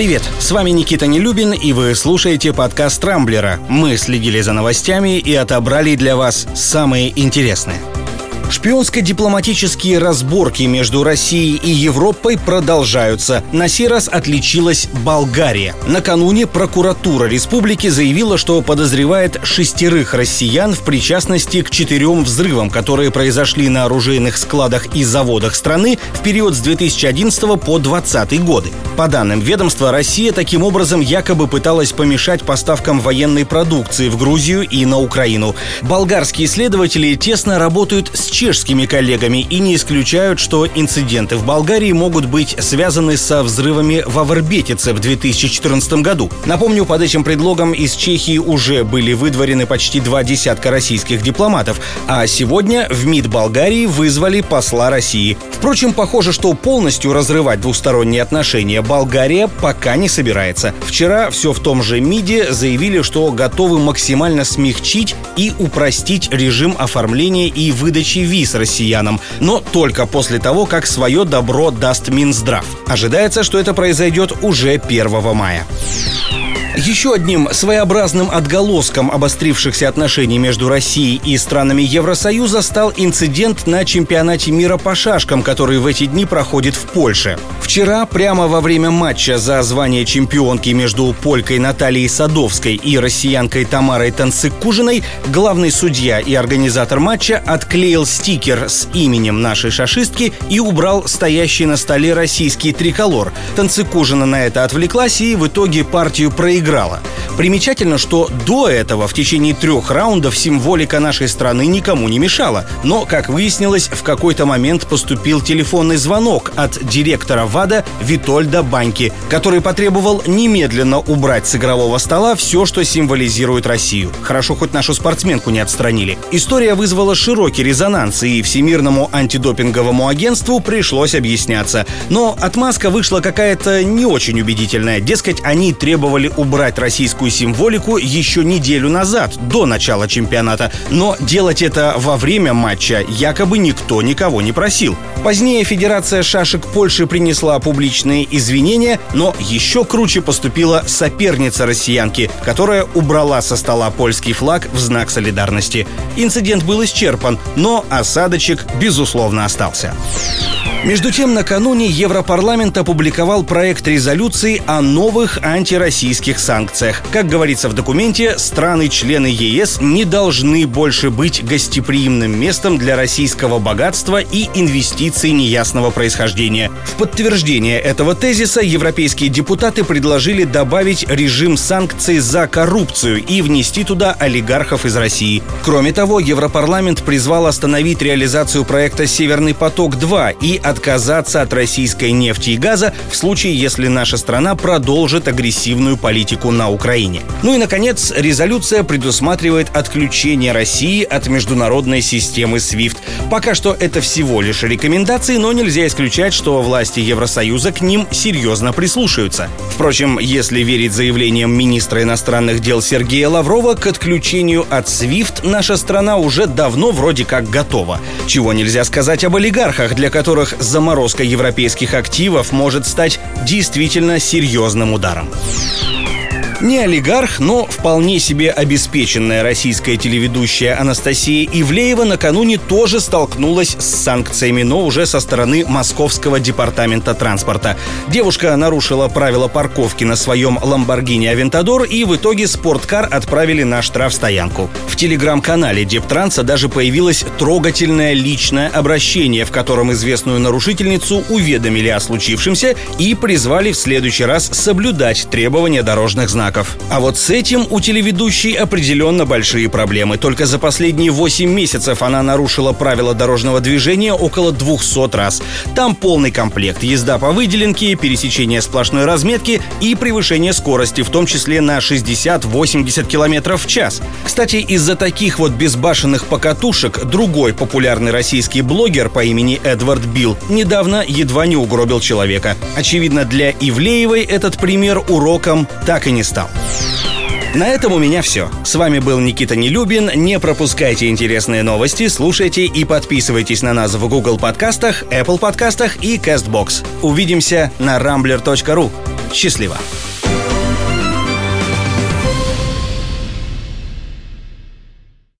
Привет, с вами Никита Нелюбин, и вы слушаете подкаст «Рамблера». Мы следили за новостями и отобрали для вас самые интересные. Шпионско-дипломатические разборки между Россией и Европой продолжаются. На сей раз отличилась Болгария. Накануне прокуратура республики заявила, что подозревает шестерых россиян в причастности к четырем взрывам, которые произошли на оружейных складах и заводах страны в период с 2011 по 2020 годы. По данным ведомства, Россия таким образом якобы пыталась помешать поставкам военной продукции в Грузию и на Украину. Болгарские следователи тесно работают с чешскими коллегами и не исключают, что инциденты в Болгарии могут быть связаны со взрывами в Авербетице в 2014 году. Напомню, под этим предлогом из Чехии уже были выдворены почти два десятка российских дипломатов, а сегодня в МИД Болгарии вызвали посла России. Впрочем, похоже, что полностью разрывать двусторонние отношения Болгария пока не собирается. Вчера все в том же МИДе заявили, что готовы максимально смягчить и упростить режим оформления и выдачи виз россиянам, но только после того, как свое добро даст Минздрав. Ожидается, что это произойдет уже 1 мая. Еще одним своеобразным отголоском обострившихся отношений между Россией и странами Евросоюза стал инцидент на чемпионате мира по шашкам, который в эти дни проходит в Польше. Вчера, прямо во время матча за звание чемпионки между полькой Натальей Садовской и россиянкой Тамарой Танцыкужиной, главный судья и организатор матча отклеил стикер с именем нашей шашистки и убрал стоящий на столе российский триколор. Танцыкужина на это отвлеклась и в итоге партию проиграла играла. Примечательно, что до этого в течение трех раундов символика нашей страны никому не мешала. Но, как выяснилось, в какой-то момент поступил телефонный звонок от директора ВАДА Витольда Баньки, который потребовал немедленно убрать с игрового стола все, что символизирует Россию. Хорошо, хоть нашу спортсменку не отстранили. История вызвала широкий резонанс, и Всемирному антидопинговому агентству пришлось объясняться. Но отмазка вышла какая-то не очень убедительная. Дескать, они требовали убрать убрать российскую символику еще неделю назад, до начала чемпионата, но делать это во время матча якобы никто никого не просил. Позднее Федерация шашек Польши принесла публичные извинения, но еще круче поступила соперница россиянки, которая убрала со стола польский флаг в знак солидарности. Инцидент был исчерпан, но осадочек безусловно остался. Между тем, накануне Европарламент опубликовал проект резолюции о новых антироссийских санкциях. Как говорится в документе, страны-члены ЕС не должны больше быть гостеприимным местом для российского богатства и инвестиций неясного происхождения. В подтверждение этого тезиса европейские депутаты предложили добавить режим санкций за коррупцию и внести туда олигархов из России. Кроме того, Европарламент призвал остановить реализацию проекта «Северный поток-2» и отказаться от российской нефти и газа в случае, если наша страна продолжит агрессивную политику на Украине. Ну и, наконец, резолюция предусматривает отключение России от международной системы SWIFT. Пока что это всего лишь рекомендации, но нельзя исключать, что власти Евросоюза к ним серьезно прислушаются. Впрочем, если верить заявлениям министра иностранных дел Сергея Лаврова, к отключению от SWIFT наша страна уже давно вроде как готова. Чего нельзя сказать об олигархах, для которых заморозка европейских активов может стать действительно серьезным ударом. Не олигарх, но вполне себе обеспеченная российская телеведущая Анастасия Ивлеева накануне тоже столкнулась с санкциями, но уже со стороны Московского департамента транспорта. Девушка нарушила правила парковки на своем Lamborghini Aventador и в итоге спорткар отправили на штрафстоянку. В телеграм-канале Дептранса даже появилось трогательное личное обращение, в котором известную нарушительницу уведомили о случившемся и призвали в следующий раз соблюдать требования дорожных знаков знаков. А вот с этим у телеведущей определенно большие проблемы. Только за последние 8 месяцев она нарушила правила дорожного движения около 200 раз. Там полный комплект. Езда по выделенке, пересечение сплошной разметки и превышение скорости, в том числе на 60-80 км в час. Кстати, из-за таких вот безбашенных покатушек другой популярный российский блогер по имени Эдвард Билл недавно едва не угробил человека. Очевидно, для Ивлеевой этот пример уроком так и не стал стал. На этом у меня все. С вами был Никита Нелюбин. Не пропускайте интересные новости, слушайте и подписывайтесь на нас в Google подкастах, Apple подкастах и CastBox. Увидимся на rambler.ru. Счастливо!